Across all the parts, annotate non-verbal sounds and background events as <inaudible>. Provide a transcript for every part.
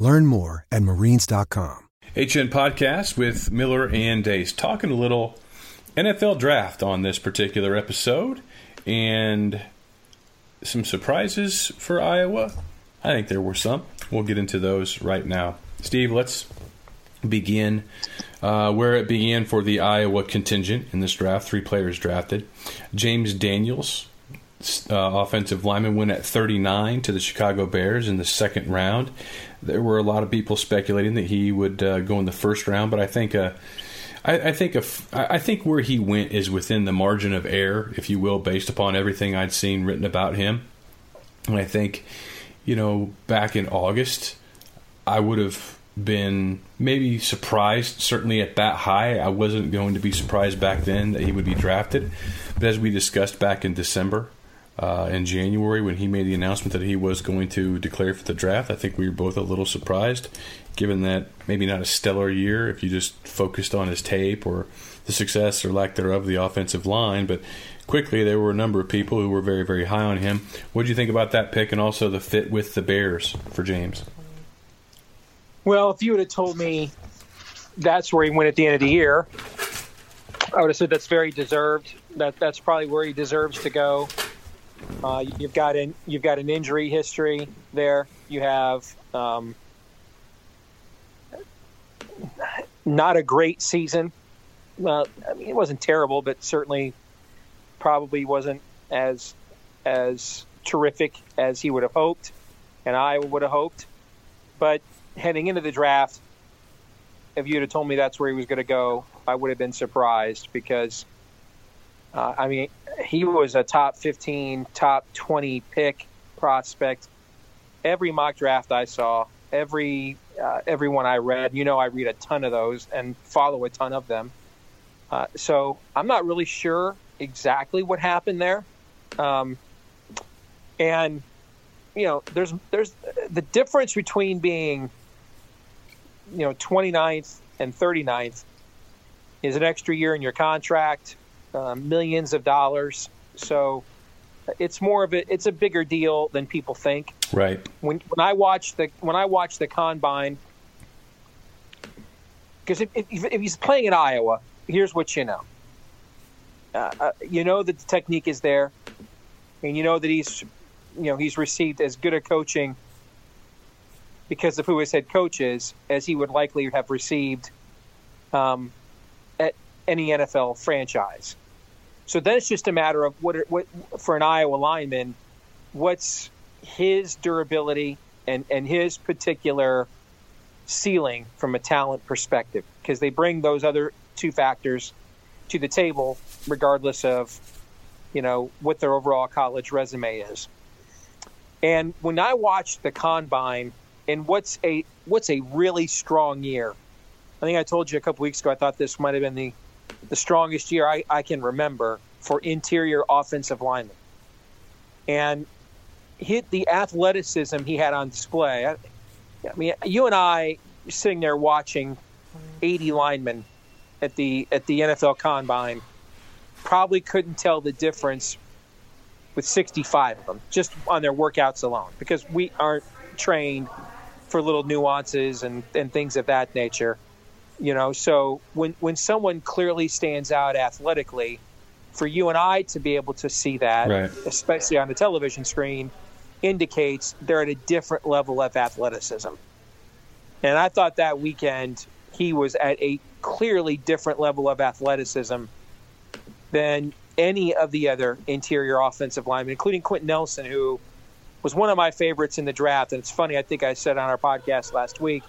Learn more at marines.com. HN Podcast with Miller and Deace, talking a little NFL draft on this particular episode and some surprises for Iowa. I think there were some. We'll get into those right now. Steve, let's begin uh, where it began for the Iowa contingent in this draft. Three players drafted. James Daniels, uh, offensive lineman, went at 39 to the Chicago Bears in the second round. There were a lot of people speculating that he would uh, go in the first round, but I think. Uh, I, think I think where he went is within the margin of error, if you will, based upon everything I'd seen written about him. And I think, you know, back in August, I would have been maybe surprised, certainly at that high. I wasn't going to be surprised back then that he would be drafted. But as we discussed back in December, uh, in January when he made the announcement that he was going to declare for the draft. I think we were both a little surprised, given that maybe not a stellar year if you just focused on his tape or the success or lack thereof of the offensive line. But quickly, there were a number of people who were very, very high on him. What do you think about that pick and also the fit with the Bears for James? Well, if you would have told me that's where he went at the end of the year, I would have said that's very deserved. That that's probably where he deserves to go. Uh, you've got an you've got an injury history there. You have um, not a great season. Well, I mean, it wasn't terrible, but certainly probably wasn't as as terrific as he would have hoped, and I would have hoped. But heading into the draft, if you'd have told me that's where he was going to go, I would have been surprised because, uh, I mean, he was a top 15, top 20 pick prospect. Every mock draft I saw, every uh, everyone I read, you know, I read a ton of those and follow a ton of them. Uh, so I'm not really sure exactly what happened there. Um, and you know, there's there's the difference between being you know 29th and 39th is an extra year in your contract uh, millions of dollars. So it's more of a it's a bigger deal than people think. Right. When when I watch the when I watch the combine, because if, if, if, he's playing in Iowa, here's what you know. Uh, uh, you know that the technique is there, and you know that he's you know he's received as good a coaching because of who his head coach is as he would likely have received um, any NFL franchise. So then it's just a matter of what, what for an Iowa lineman, what's his durability and, and his particular ceiling from a talent perspective, because they bring those other two factors to the table, regardless of, you know, what their overall college resume is. And when I watched the combine and what's a what's a really strong year, I think I told you a couple weeks ago I thought this might have been the the strongest year I, I can remember for interior offensive linemen. And hit the athleticism he had on display. I, I mean, you and I sitting there watching 80 linemen at the at the NFL Combine probably couldn't tell the difference with 65 of them just on their workouts alone because we aren't trained for little nuances and, and things of that nature. You know, so when when someone clearly stands out athletically, for you and I to be able to see that, right. especially on the television screen, indicates they're at a different level of athleticism. And I thought that weekend he was at a clearly different level of athleticism than any of the other interior offensive linemen, including Quenton Nelson, who was one of my favorites in the draft. And it's funny, I think I said on our podcast last week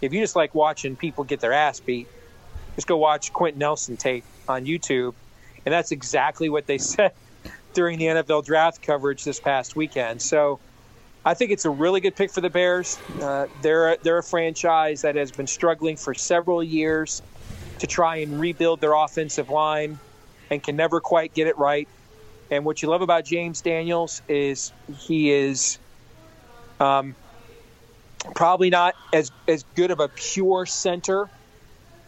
if you just like watching people get their ass beat, just go watch Quenton Nelson tape on YouTube. And that's exactly what they <laughs> said during the NFL draft coverage this past weekend. So I think it's a really good pick for the Bears. Uh, they're they're a franchise that has been struggling for several years to try and rebuild their offensive line, and can never quite get it right. And what you love about James Daniels is he is um, probably not as as good of a pure center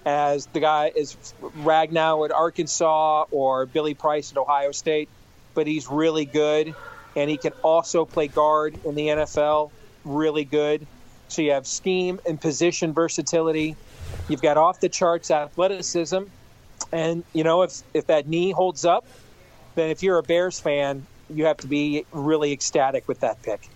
as the guy is Ragnow at Arkansas or Billy Price at Ohio State, but he's really good and he can also play guard in the NFL really good. So you have scheme and position versatility. You've got off the charts athleticism. And, you know, if, if that knee holds up, then if you're a Bears fan, you have to be really ecstatic with that pick.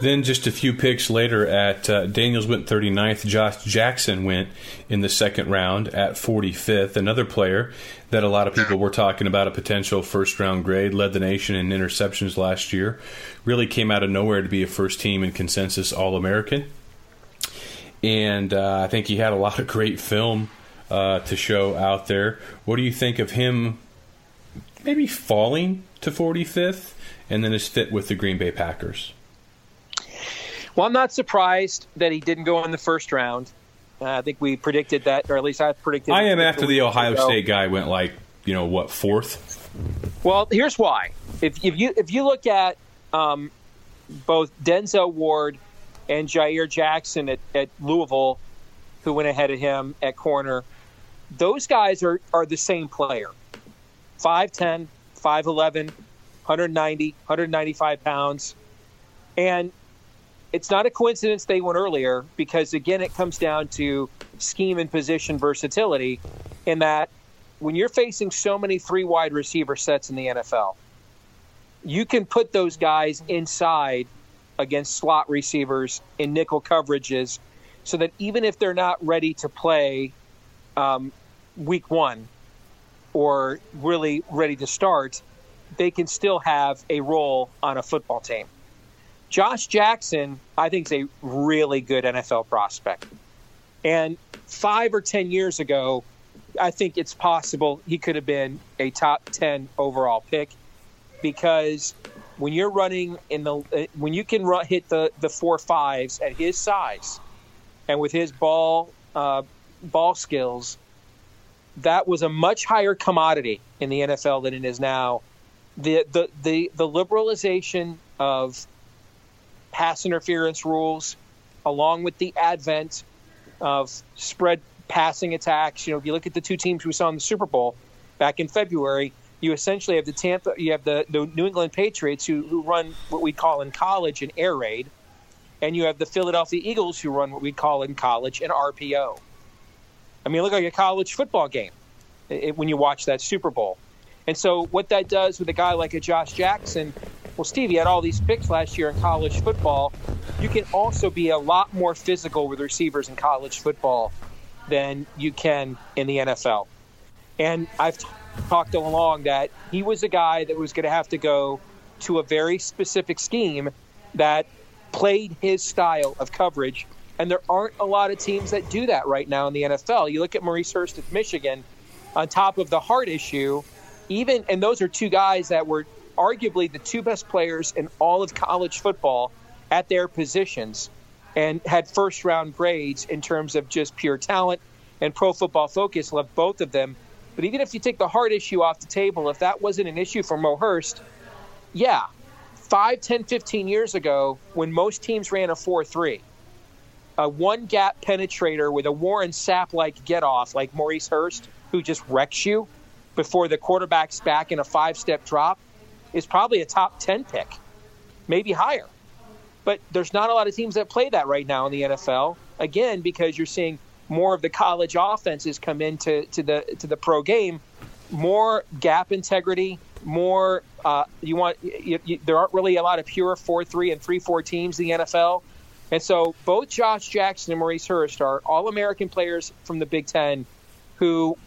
Then just a few picks later at uh, Daniels went 39th. Josh Jackson went in the second round at 45th. Another player that a lot of people were talking about a potential first round grade, led the nation in interceptions last year. Really came out of nowhere to be a first team and consensus All American. And uh, I think he had a lot of great film uh, to show out there. What do you think of him maybe falling to 45th and then his fit with the Green Bay Packers? Well, I'm not surprised that he didn't go in the first round. Uh, I think we predicted that, or at least I predicted. I am after the Ohio ago. State guy went like, you know, what fourth? Well, here's why. If, if you if you look at um, both Denzel Ward and Jaire Jackson at, at Louisville, who went ahead of him at corner, those guys are, are the same player 5'10, 5'11, 190, 195 pounds. And it's not a coincidence they went earlier because again it comes down to scheme and position versatility in that when you're facing so many three wide receiver sets in the NFL you can put those guys inside against slot receivers in nickel coverages so that even if they're not ready to play um, week one or really ready to start they can still have a role on a football team Josh Jackson, I think, is a really good NFL prospect. And five or 10 years ago, I think it's possible he could have been a top 10 overall pick because when you're running in the, uh, when you can run, hit the, the four fives at his size and with his ball, uh, ball skills, that was a much higher commodity in the NFL than it is now. The, the, the, the liberalization of pass interference rules, along with the advent of spread passing attacks. You know, if you look at the two teams we saw in the Super Bowl back in February, you essentially have the Tampa, you have the, the New England Patriots who, who run what we call in college an air raid, and you have the Philadelphia Eagles who run what we call in college an RPO. I mean, look like a college football game it, when you watch that Super Bowl. And so, what that does with a guy like a Josh Jackson, well, Steve, you had all these picks last year in college football. You can also be a lot more physical with receivers in college football than you can in the NFL. And I've t- talked along that he was a guy that was going to have to go to a very specific scheme that played his style of coverage. And there aren't a lot of teams that do that right now in the NFL. You look at Maurice Hurst at Michigan, on top of the heart issue, even, and those are two guys that were arguably the two best players in all of college football at their positions and had first round grades in terms of just pure talent and pro football focus. Love both of them. But even if you take the heart issue off the table if that wasn't an issue for mo hurst yeah 5 10 15 years ago when most teams ran a 4-3 a one gap penetrator with a warren sapp like get off like maurice hurst who just wrecks you before the quarterback's back in a five step drop is probably a top 10 pick, maybe higher. But there's not a lot of teams that play that right now in the NFL. Again, because you're seeing more of the college offenses come into to the to the pro game, more gap integrity, more uh, you want. You, you, there aren't really a lot of pure four three and three four teams in the NFL, and so both Josh Jackson and Maurice Hurst are all American players from the Big Ten, who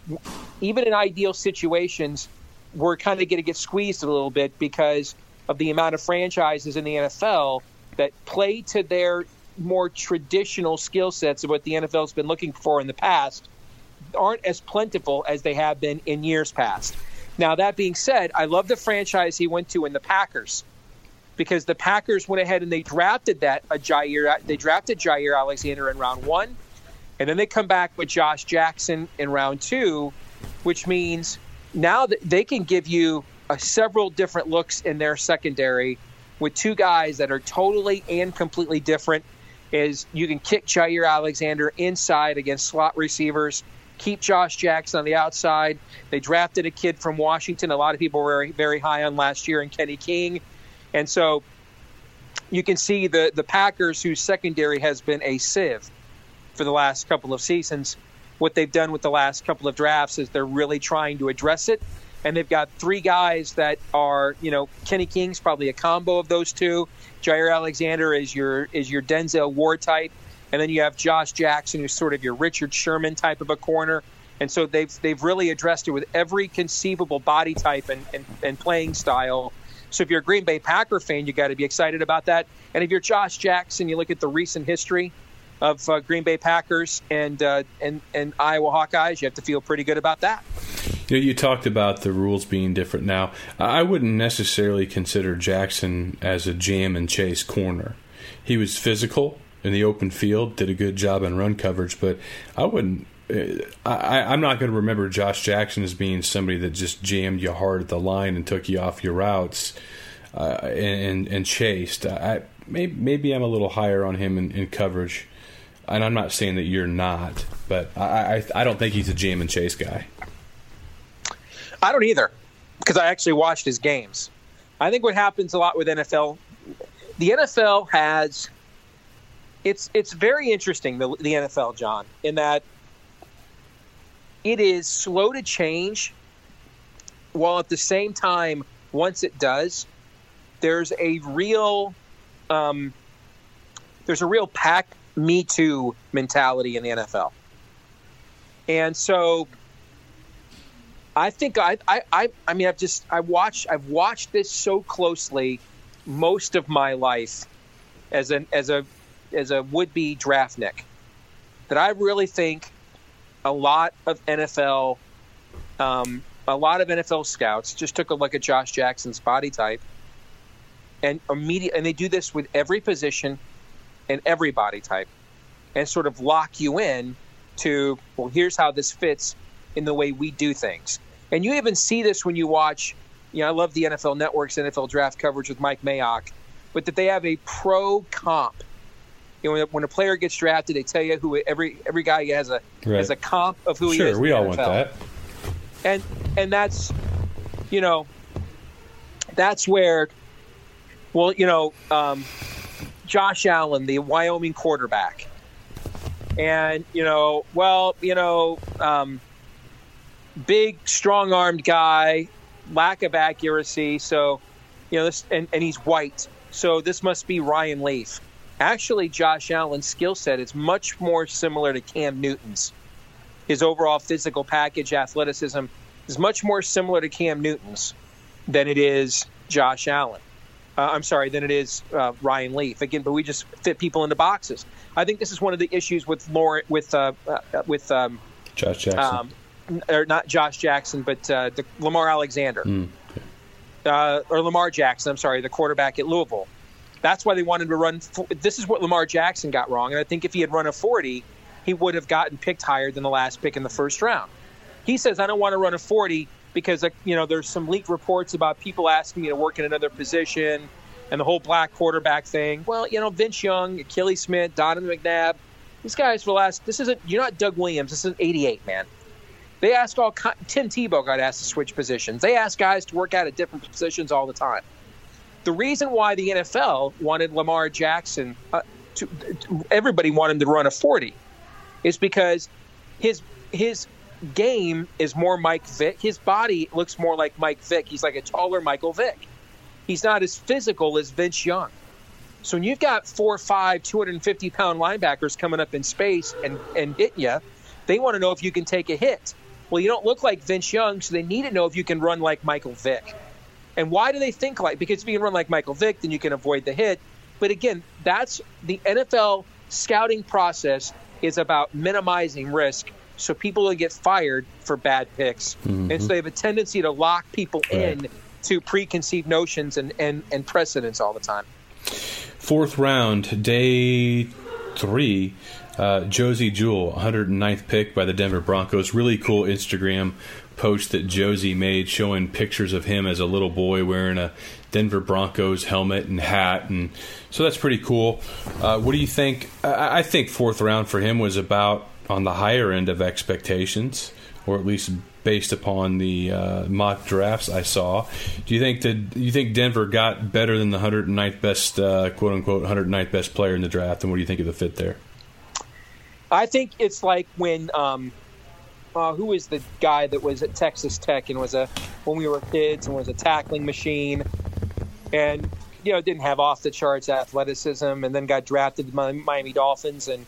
even in ideal situations we're kind of going to get squeezed a little bit because of the amount of franchises in the NFL that play to their more traditional skill sets of what the NFL's been looking for in the past aren't as plentiful as they have been in years past. Now, that being said, I love the franchise he went to in the Packers. because the Packers went ahead and they drafted that a Jaire they drafted Jaire Alexander in round one, and then they come back with Josh Jackson in round two, which means now that they can give you a, several different looks in their secondary with two guys that are totally and completely different. Is you can kick Jaire Alexander inside against slot receivers, keep Josh Jackson on the outside. They drafted a kid from Washington. A lot of people were very, high on last year, and Kenny King. And so you can see the the Packers, whose secondary has been a sieve for the last couple of seasons, what they've done with the last couple of drafts is they're really trying to address it. And they've got three guys that are, you know, Kenny King's probably a combo of those two. Jaire Alexander is your is your Denzel Ward type, and then you have Josh Jackson, who's sort of your Richard Sherman type of a corner. And so they've they've really addressed it with every conceivable body type and, and, and playing style. So if you're a Green Bay Packer fan, you got to be excited about that. And if you're Josh Jackson, you look at the recent history of uh, Green Bay Packers and uh, and and Iowa Hawkeyes, you have to feel pretty good about that. You, know, you talked about the rules being different now. I wouldn't necessarily consider Jackson as a jam and chase corner. He was physical in the open field, did a good job in run coverage, but I wouldn't. Uh, I, I'm not going to remember Josh Jackson as being somebody that just jammed you hard at the line and took you off your routes uh, and, and chased. I, maybe, maybe I'm a little higher on him in, in coverage and I'm not saying that you're not, but I, I, I don't think he's a jam and chase guy. I don't either, because I actually watched his games. I think what happens a lot with NFL, the NFL has, it's it's very interesting the, the NFL, John, in that it is slow to change, while at the same time, once it does, there's a real, um, there's a real pack me Too mentality in the NFL. And so I think I, I, I, I mean, I've just, I watched, I've watched this so closely most of my life as an, as a, as a would-be draftnik that I really think a lot of NFL, um, a lot of NFL scouts just took a look at Josh Jackson's body type and immediate, and they do this with every position and every body type and sort of lock you in to, well, here's how this fits in the way we do things. And you even see this when you watch, you know, I love the NFL Network's NFL draft coverage with Mike Mayock, but that they have a pro comp. You know, when a player gets drafted, they tell you who every every guy has a right. has a comp of who sure, he is. Sure, we all NFL. want that. And and that's, you know, that's where, well, you know, um, Josh Allen, the Wyoming quarterback, and you know, well, you know, um, big, strong-armed guy, lack of accuracy. So, you know, this, and, and he's white. So this must be Ryan Leaf. Actually, Josh Allen's skill set is much more similar to Cam Newton's. His overall physical package, athleticism, is much more similar to Cam Newton's than it is Josh Allen. Uh, I'm sorry, than it is uh, Ryan Leaf. Again, but we just fit people into boxes. I think this is one of the issues with Lauren, with uh, uh with um, Josh Jackson, um, or not Josh Jackson, but uh, the, Lamar Alexander, mm. or Lamar Jackson. I'm sorry, the quarterback at Louisville. That's why they wanted to run. This is what Lamar Jackson got wrong, and I think if he had run a 40, he would have gotten picked higher than the last pick in the first round. He says, "I don't want to run a 40 because you know there's some leaked reports about people asking me to work in another position and the whole black quarterback thing. Well, you know Vince Young, Akili Smith, Donovan McNabb, these guys for the last. This isn't you're not Doug Williams. This is '88, man. They ask all. Tim Tebow got asked to switch positions. They ask guys to work out at different positions all the time. The reason why the NFL wanted Lamar Jackson, uh, to, to, everybody wanted him to run a 40, is because his his game is more Mike Vick. His body looks more like Mike Vick. He's like a taller Michael Vick. He's not as physical as Vince Young. So when you've got four, five, 250 pound linebackers coming up in space and, and hitting you, they want to know if you can take a hit. Well, you don't look like Vince Young, so they need to know if you can run like Michael Vick. And why do they think like? Because if you can run like Michael Vick, then you can avoid the hit. But again, that's the NFL scouting process is about minimizing risk so people will get fired for bad picks. Mm-hmm. And so they have a tendency to lock people right. in to preconceived notions and, and, and precedents all the time. Fourth round, day three. Uh, Josey Jewell, 109th pick by the Denver Broncos. Really cool Instagram post that Josey made showing pictures of him as a little boy wearing a Denver Broncos helmet and hat, and so that's pretty cool. Uh, what do you think? I, I, think fourth round for him was about on the higher end of expectations, or at least based upon the uh, mock drafts I saw. Do you think that you think Denver got better than the 109th best, uh, quote unquote, 109th best player in the draft, and what do you think of the fit there? I think it's like when um, uh, who was the guy that was at Texas Tech and was a when we were kids and was a tackling machine, and you know didn't have off the charts athleticism, and then got drafted by Miami Dolphins and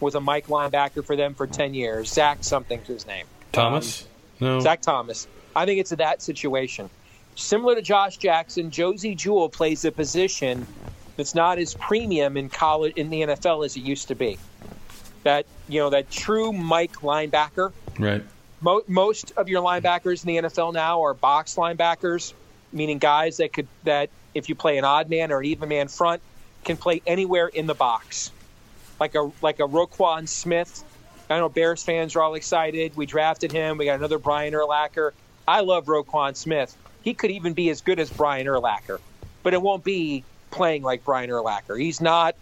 was a Mike linebacker for them for ten years. Zach something's his name. Thomas. Um, no. Zach Thomas. I think it's that situation. Similar to Josh Jackson, Josey Jewell plays a position that's not as premium in college in the NFL as it used to be. That you know that true Mike linebacker Right. Mo- most of your linebackers in the NFL now are box linebackers, meaning guys that could that if you play an odd man or an even man front can play anywhere in the box, like a like a Roquan Smith. I know Bears fans are all excited. We drafted him. We got another Brian Urlacher. I love Roquan Smith. He could even be as good as Brian Urlacher, but it won't be playing like Brian Urlacher. He's not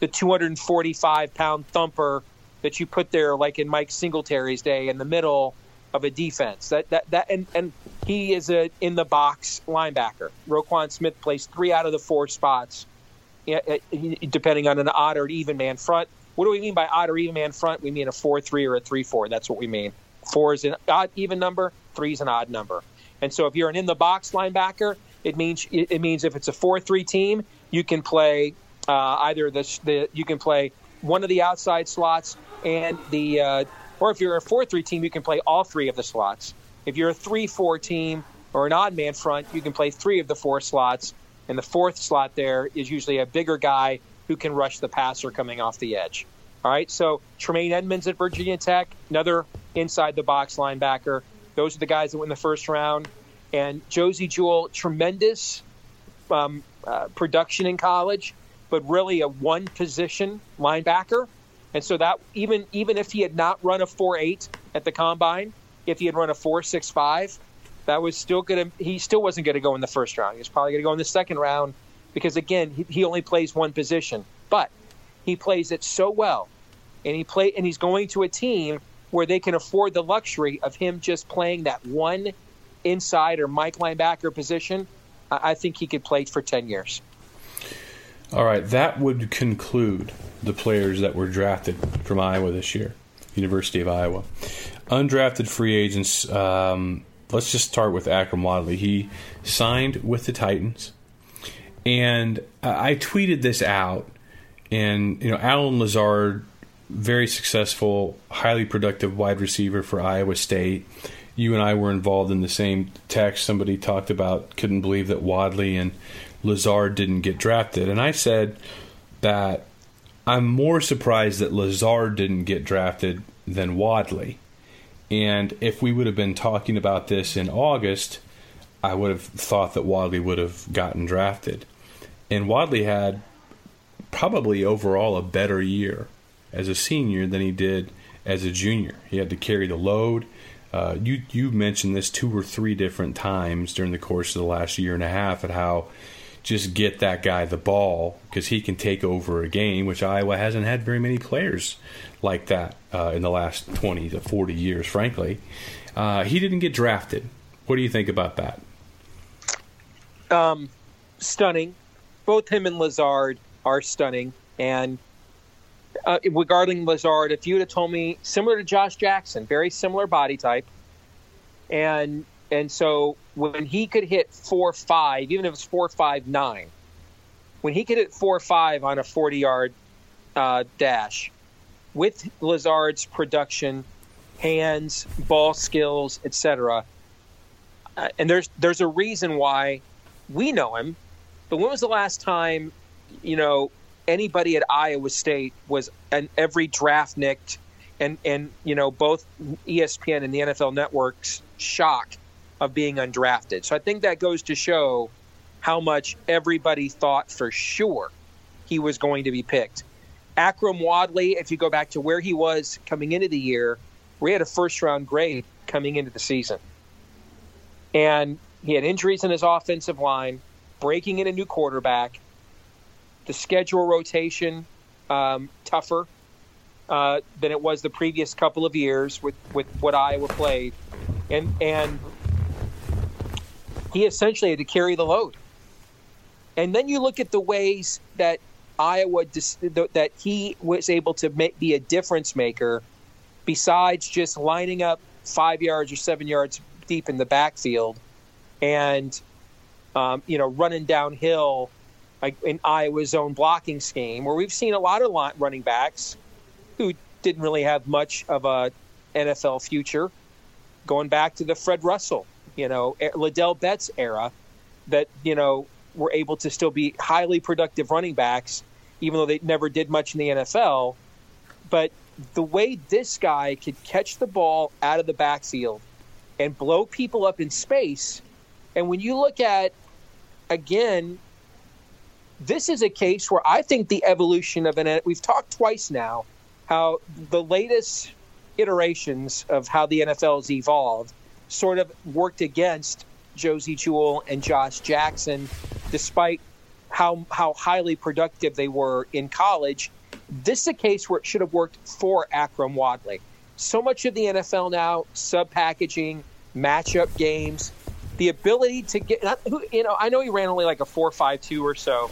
the 245 pound thumper that you put there, like in Mike Singletary's day, in the middle of a defense. That that that and and he is a in the box linebacker. Roquan Smith plays three out of the four spots, depending on an odd or even man front. What do we mean by odd or even man front? We mean a four three or a three four. That's what we mean. Four is an odd even number. Three is an odd number. And so if you're an in the box linebacker, it means it means if it's a four three team, you can play uh, either the, the you can play one of the outside slots and the uh, or if you're a four three team, you can play all three of the slots. If you're a three four team or an odd man front, you can play three of the four slots, and the fourth slot there is usually a bigger guy who can rush the passer coming off the edge. All right, so Tremaine Edmunds at Virginia Tech, another inside the box linebacker. Those are the guys that went in the first round. And Josey Jewell, tremendous um, uh, production in college, but really a one position linebacker. And so that even even if he had not run a four eight at the combine, if he had run a four six five, that was still going to he still wasn't going to go in the first round. He was probably going to go in the second round because again he, he only plays one position, but he plays it so well, and he play and he's going to a team where they can afford the luxury of him just playing that one inside or Mike linebacker position. I think he could play for ten years. All right, that would conclude the players that were drafted from Iowa this year, University of Iowa. Undrafted free agents. Um, let's just start with Akrum Wadley. He signed with the Titans, and I tweeted this out. And you know, Allen Lazard, very successful, highly productive wide receiver for Iowa State. You and I were involved in the same text. Somebody talked about couldn't believe that Wadley and Lazard didn't get drafted, and I said that I'm more surprised that Lazard didn't get drafted than Wadley. And if we would have been talking about this in August, I would have thought that Wadley would have gotten drafted. And Wadley had probably overall a better year as a senior than he did as a junior. He had to carry the load. Uh, you you mentioned this two or three different times during the course of the last year and a half at how just get that guy the ball because he can take over a game, which Iowa hasn't had very many players like that uh, in the last 20 to 40 years, frankly. Uh, he didn't get drafted. What do you think about that? Um, stunning. Both him and Lazard are stunning. And uh, regarding Lazard, if you would have told me similar to Josh Jackson, very similar body type, and and so when he could hit four five, even if it's four five nine, when he could hit four five on a forty yard uh, dash, with Lazard's production, hands, ball skills, etc. Uh, and there's there's a reason why we know him. But when was the last time, you know, anybody at Iowa State was an every draft nicked and and you know both ESPN and the NFL networks shocked of being undrafted. So I think that goes to show how much everybody thought for sure he was going to be picked. Akrum Wadley, if you go back to where he was coming into the year, we had a first round grade coming into the season. And he had injuries in his offensive line, breaking in a new quarterback, the schedule rotation um, tougher uh, than it was the previous couple of years with, with what Iowa played. And, and he essentially had to carry the load. And then you look at the ways that Iowa that he was able to make, be a difference maker, besides just lining up five yards or seven yards deep in the backfield, and um, you know running downhill like in Iowa's own blocking scheme, where we've seen a lot of running backs who didn't really have much of a NFL future, going back to the Fred Russell, you know, eh, Ladell Betts era, that you know were able to still be highly productive running backs, even though they never did much in the NFL. But the way this guy could catch the ball out of the backfield and blow people up in space, and when you look at, again, this is a case where I think the evolution of an we've talked twice now how the latest iterations of how the NFL has evolved sort of worked against Josey Jewell and Josh Jackson despite how how highly productive they were in college. This is a case where it should have worked for Akrum Wadley. So much of the NFL now, sub packaging, matchup games, the ability to get, you know, I know he ran only like a 4.52 or so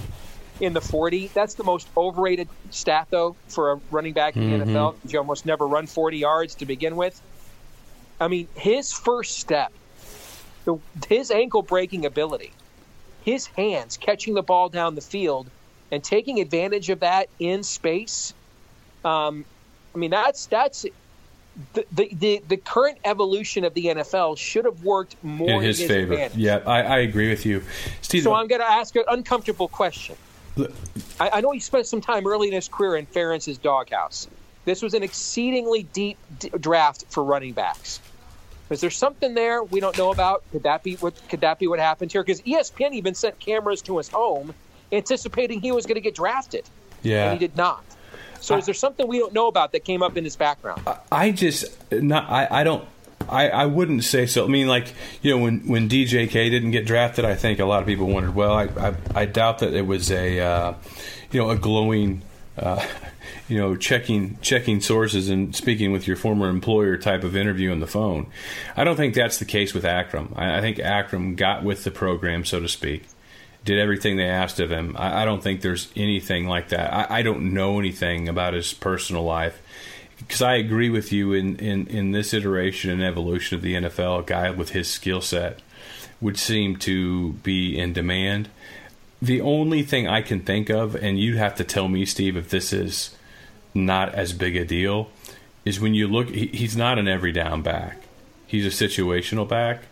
in the 40. That's the most overrated stat, though, for a running back in mm-hmm. the NFL. You almost never run 40 yards to begin with. I mean, his first step, the, his ankle breaking ability, his hands catching the ball down the field and taking advantage of that in space. Um, I mean, that's that's the, the, the, current evolution of the NFL should have worked more in his, his favor. Advantage. Yeah, I, I, agree with you, Steve. So I'm going to ask an uncomfortable question. I, I, know he spent some time early in his career in Ferentz's doghouse. This was an exceedingly deep d- draft for running backs. Is there something there we don't know about? Could that be what could that be what happened here? Because ESPN even sent cameras to his home, anticipating he was going to get drafted. Yeah, and he did not. So, I, is there something we don't know about that came up in his background? I just not. I, I don't. I, I wouldn't say so. I mean, like you know, when when DJK didn't get drafted, I think a lot of people wondered. Well, I I, I doubt that it was a uh, you know a glowing uh, you know, checking checking sources and speaking with your former employer type of interview on the phone. I don't think that's the case with Akrum. I, I think Akrum got with the program, so to speak, did everything they asked of him. I, I don't think there's anything like that. I, I, don't know anything about his personal life because I agree with you in, in, in this iteration and evolution of the NFL. A guy with his skill set would seem to be in demand the only thing I can think of, and you have to tell me, Steve, if this is not as big a deal, is when you look, he, he's not an every down back. He's a situational back,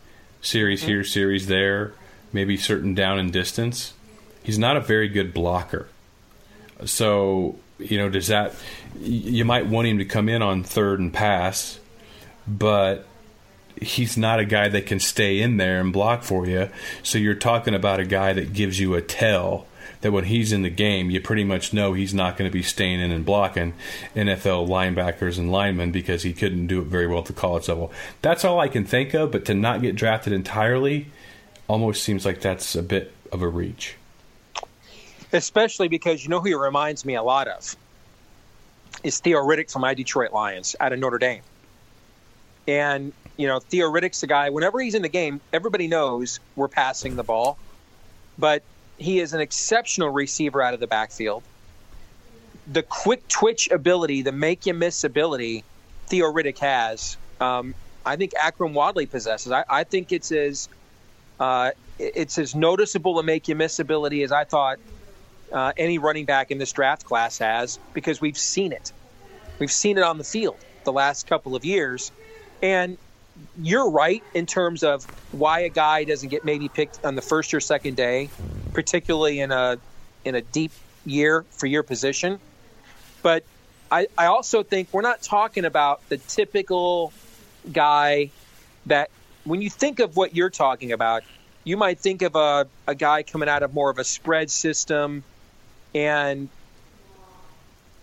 series mm-hmm. here, series there, maybe certain down and distance. He's not a very good blocker. So, you know, does that, you might want him to come in on third and pass, but he's not a guy that can stay in there and block for you. So you're talking about a guy that gives you a tell that when he's in the game, you pretty much know he's not going to be staying in and blocking NFL linebackers and linemen because he couldn't do it very well at the college level. That's all I can think of, but to not get drafted entirely almost seems like that's a bit of a reach. Especially because you know who he reminds me a lot of is Theo Riddick from my Detroit Lions out of Notre Dame. And you know, Theo Riddick's a guy. Whenever he's in the game, everybody knows we're passing the ball, but he is an exceptional receiver out of the backfield. The quick twitch ability, the make you miss ability, Theo Riddick has. Um, I think Akrum Wadley possesses. I, I think it's as uh, it's as noticeable a make you miss ability as I thought uh, any running back in this draft class has because we've seen it. We've seen it on the field the last couple of years, and you're right in terms of why a guy doesn't get maybe picked on the first or second day, particularly in a in a deep year for your position. But I, I also think we're not talking about the typical guy that when you think of what you're talking about, you might think of a, a guy coming out of more of a spread system, and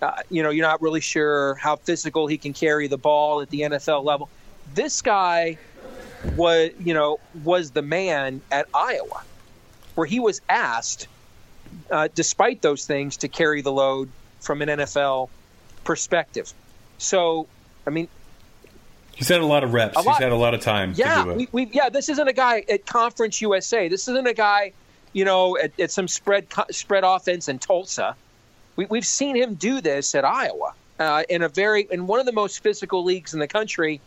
uh, you know you're not really sure how physical he can carry the ball at the NFL level. This guy was you know was the man at Iowa, where he was asked, uh, despite those things, to carry the load from an NFL perspective. So, I mean, He's had a lot of reps. Lot. He's had a lot of time. Yeah, we, we, yeah. This isn't a guy at Conference USA. This isn't a guy, you know, at, at some spread spread offense in Tulsa. We, we've seen him do this at Iowa uh, in a very in one of the most physical leagues in the country.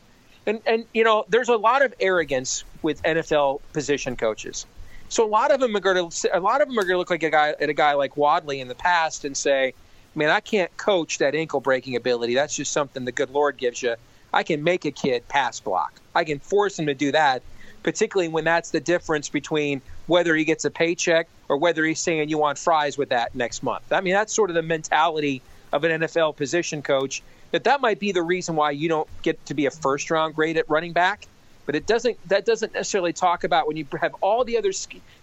And and you know, there's a lot of arrogance with NFL position coaches. So a lot of them are going to a lot of them are going to look like a guy at a guy like Wadley in the past and say, "Man, I can't coach that ankle breaking ability. That's just something the good Lord gives you." I can make a kid pass block. I can force him to do that, particularly when that's the difference between whether he gets a paycheck or whether he's saying you want fries with that next month. I mean, that's sort of the mentality of an NFL position coach. That that might be the reason why you don't get to be a first round grade at running back, but it doesn't. That doesn't necessarily talk about when you have all the other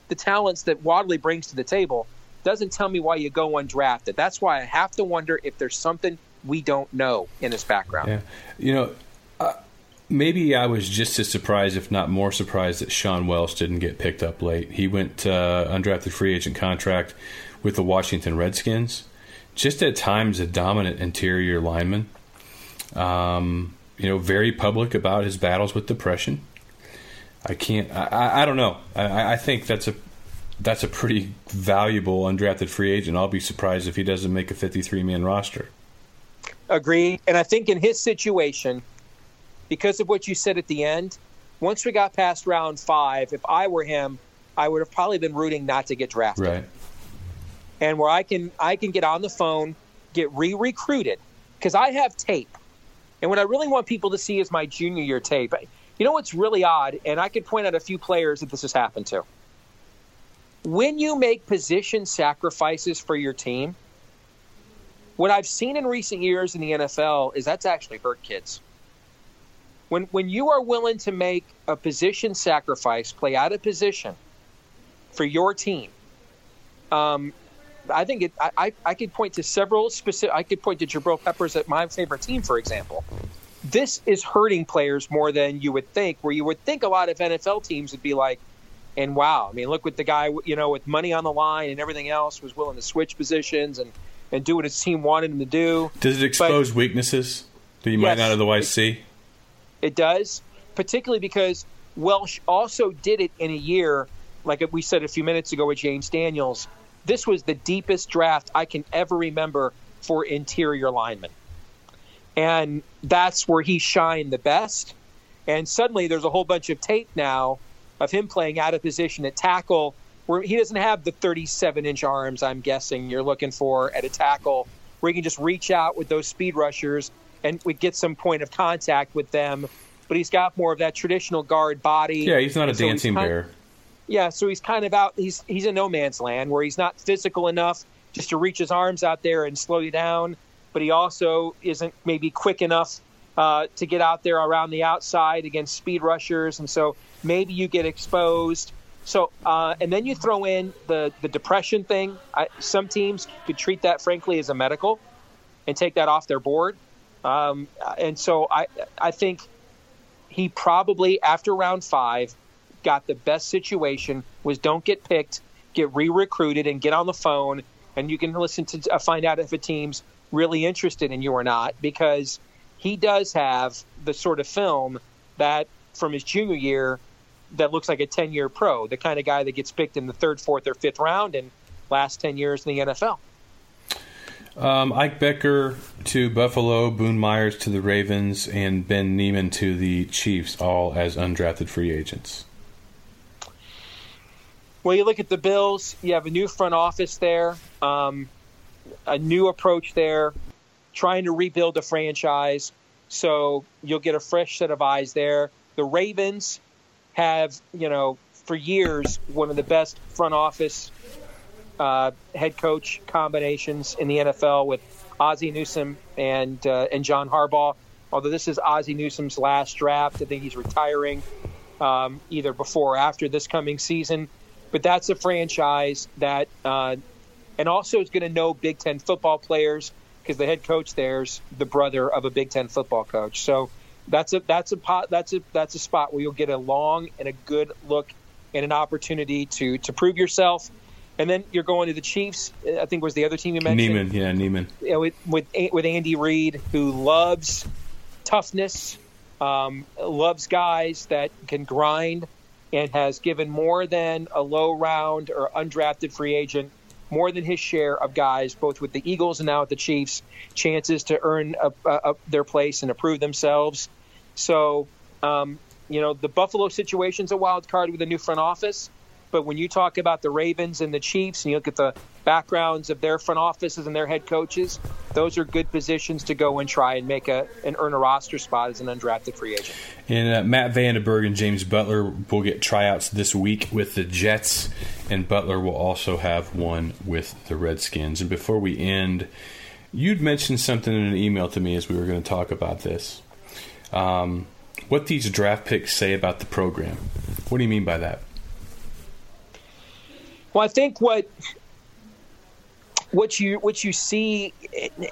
the talents that Wadley brings to the table. Doesn't tell me why you go undrafted. That's why I have to wonder if there's something we don't know in his background. Yeah, you know, uh, maybe I was just as surprised, if not more surprised, that Sean Welsh didn't get picked up late. He went uh, undrafted free agent contract with the Washington Redskins. Just at times, a dominant interior lineman. Um, you know, very public about his battles with depression. I can't. I, I don't know. I, I think that's a that's a pretty valuable undrafted free agent. I'll be surprised if he doesn't make a 53 man roster. Agree. And I think in his situation, because of what you said at the end, once we got past round five, if I were him, I would have probably been rooting not to get drafted. Right. And where I can I can get on the phone, get re-recruited, because I have tape. And what I really want people to see is my junior year tape. You know what's really odd, and I could point out a few players that this has happened to. When you make position sacrifices for your team, what I've seen in recent years in the NFL is that's actually hurt kids. When when you are willing to make a position sacrifice, play out of position for your team, um, I think it, I, I could point to several specific. I could point to Jabril Peppers at my favorite team, for example. This is hurting players more than you would think. Where you would think a lot of NFL teams would be like, and wow, I mean, look what the guy, you know, with money on the line and everything else, was willing to switch positions and and do what his team wanted him to do. Does it expose but, weaknesses that you yes, might not otherwise see? It does, particularly because Welsh also did it in a year, like we said a few minutes ago with James Daniels. This was the deepest draft I can ever remember for interior linemen. And that's where he shined the best. And suddenly there's a whole bunch of tape now of him playing out of position at tackle where he doesn't have the 37 inch arms, I'm guessing you're looking for at a tackle, where he can just reach out with those speed rushers and we get some point of contact with them. But he's got more of that traditional guard body. Yeah, he's not a so dancing bear. Yeah, so he's kind of out. He's he's in no man's land where he's not physical enough just to reach his arms out there and slow you down, but he also isn't maybe quick enough uh, to get out there around the outside against speed rushers, and so maybe you get exposed. So, uh, and then you throw in the the depression thing. I, some teams could treat that, frankly, as a medical, and take that off their board. Um, and so I I think he probably after round five got the best situation was don't get picked, get re-recruited, and get on the phone, and you can listen to uh, find out if a team's really interested in you or not because he does have the sort of film that from his junior year that looks like a 10 year pro, the kind of guy that gets picked in the third, fourth, or fifth round and last 10 years in the NFL. Um, Ike Boettger to Buffalo, Boone Myers to the Ravens, and Ben Niemann to the Chiefs, all as undrafted free agents. Well, you look at the Bills, you have a new front office there, um, a new approach there, trying to rebuild the franchise. So you'll get a fresh set of eyes there. The Ravens have, you know, for years, one of the best front office uh, head coach combinations in the NFL with Ozzie Newsome and uh, and John Harbaugh. Although this is Ozzie Newsome's last draft, I think he's retiring. um, either before or after this coming season. But that's a franchise that, uh, and also is going to know Big Ten football players because the head coach there's the brother of a Big Ten football coach. So that's a that's a pot that's a that's a spot where you'll get a long and a good look and an opportunity to to prove yourself. And then you're going to the Chiefs. I think was the other team you mentioned. Niemann, yeah, Niemann. You know, with with with Andy Reid, who loves toughness, um, loves guys that can grind, and has given more than a low round or undrafted free agent more than his share of guys, both with the Eagles and now with the Chiefs, chances to earn a, a, their place and approve themselves. So, um, you know, the Buffalo situation's a wild card with a new front office. But when you talk about the Ravens and the Chiefs, and you look at the backgrounds of their front offices and their head coaches, those are good positions to go and try and make a and earn a roster spot as an undrafted free agent. And uh, Matt VandeBerg and James Butler will get tryouts this week with the Jets, and Butler will also have one with the Redskins. And before we end, you'd mentioned something in an email to me as we were going to talk about this. Um, what these draft picks say about the program. What do you mean by that? Well, I think what what you what you see,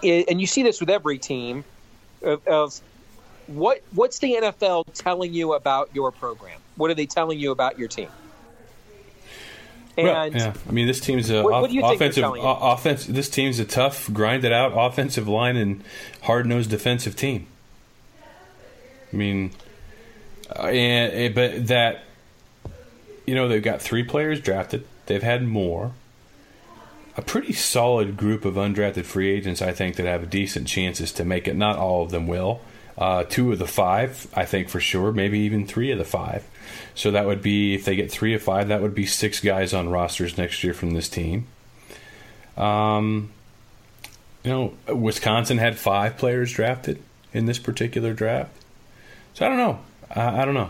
and you see this with every team, of, of what what's the NFL telling you about your program? What are they telling you about your team? And well, yeah, I mean, this team's a what, what offensive offense. This team's a tough, grinded out offensive line and hard nosed defensive team. I mean, uh, and, but that you know they've got three players drafted. They've had more. A pretty solid group of undrafted free agents, I think, that have decent chances to make it. Not all of them will. Uh, two of the five, I think for sure, maybe even three of the five. So that would be, if they get three of five, that would be six guys on rosters next year from this team. Um, you know, Wisconsin had five players drafted in this particular draft. So I don't know. I, I don't know.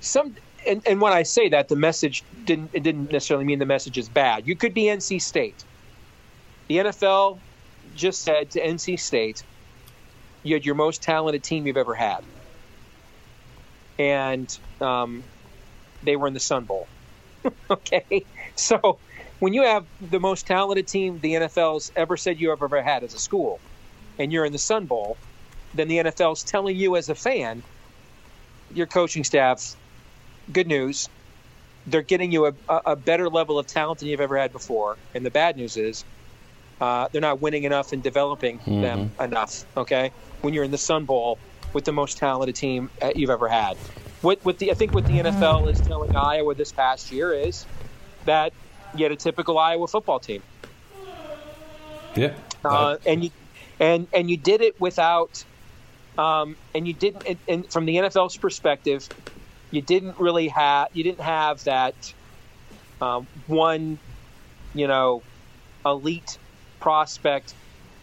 Some and, and when I say that, the message didn't it didn't necessarily mean the message is bad. You could be NC State. The NFL just said to NC State, you had your most talented team you've ever had, and um, they were in the Sun Bowl. <laughs> okay, so when you have the most talented team the NFL's ever said you have ever had as a school, and you're in the Sun Bowl, then the NFL's telling you as a fan, your coaching staff good news. They're getting you a, a better level of talent than you've ever had before. And the bad news is uh, they're not winning enough and developing mm-hmm. them enough. Okay, when you're in the Sun Bowl with the most talented team uh, you've ever had. What, what the I think what the NFL is telling Iowa this past year is that you had a typical Iowa football team. Yeah, uh, and you and and you did it without, um, and you didn't. And, and from the NFL's perspective, you didn't really have you didn't have that um, one, you know, elite prospect,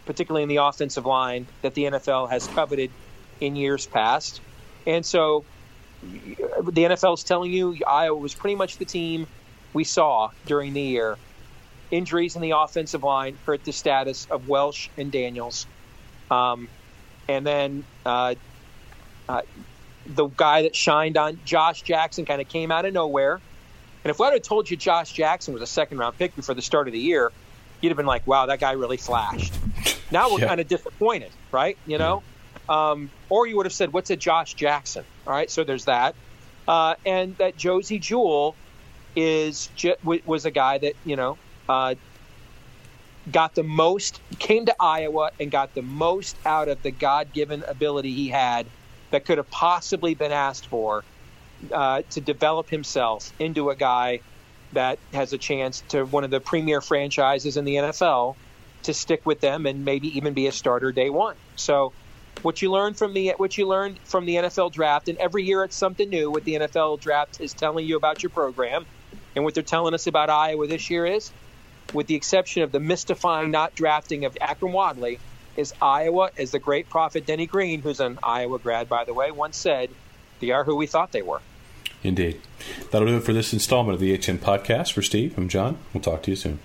particularly in the offensive line that the NFL has coveted in years past, and so the NFL is telling you Iowa was pretty much the team we saw during the year. Injuries in the offensive line hurt the status of Welsh and Daniels. Um, and then uh, uh, the guy that shined on Josh Jackson kind of came out of nowhere. And if I had told you Josh Jackson was a second round pick before the start of the year, you'd have been like, wow, that guy really flashed. Now we're <laughs> yeah. kind of disappointed, right? You know? Um, or you would have said, what's a Josh Jackson? All right, so there's that. Uh, and that Josey Jewell is was a guy that, you know, uh, got the most, came to Iowa and got the most out of the God given ability he had that could have possibly been asked for uh, to develop himself into a guy that has a chance to one of the premier franchises in the NFL to stick with them and maybe even be a starter day one. So what you learn from the what you learned from the NFL draft, and every year it's something new. What the NFL draft is telling you about your program, and what they're telling us about Iowa this year is, with the exception of the mystifying not drafting of Akrum Wadley, is Iowa, as the great prophet Denny Green, who's an Iowa grad, by the way, once said, they are who we thought they were. Indeed. That'll do it for this installment of the HN podcast. For Steve, I'm John. We'll talk to you soon.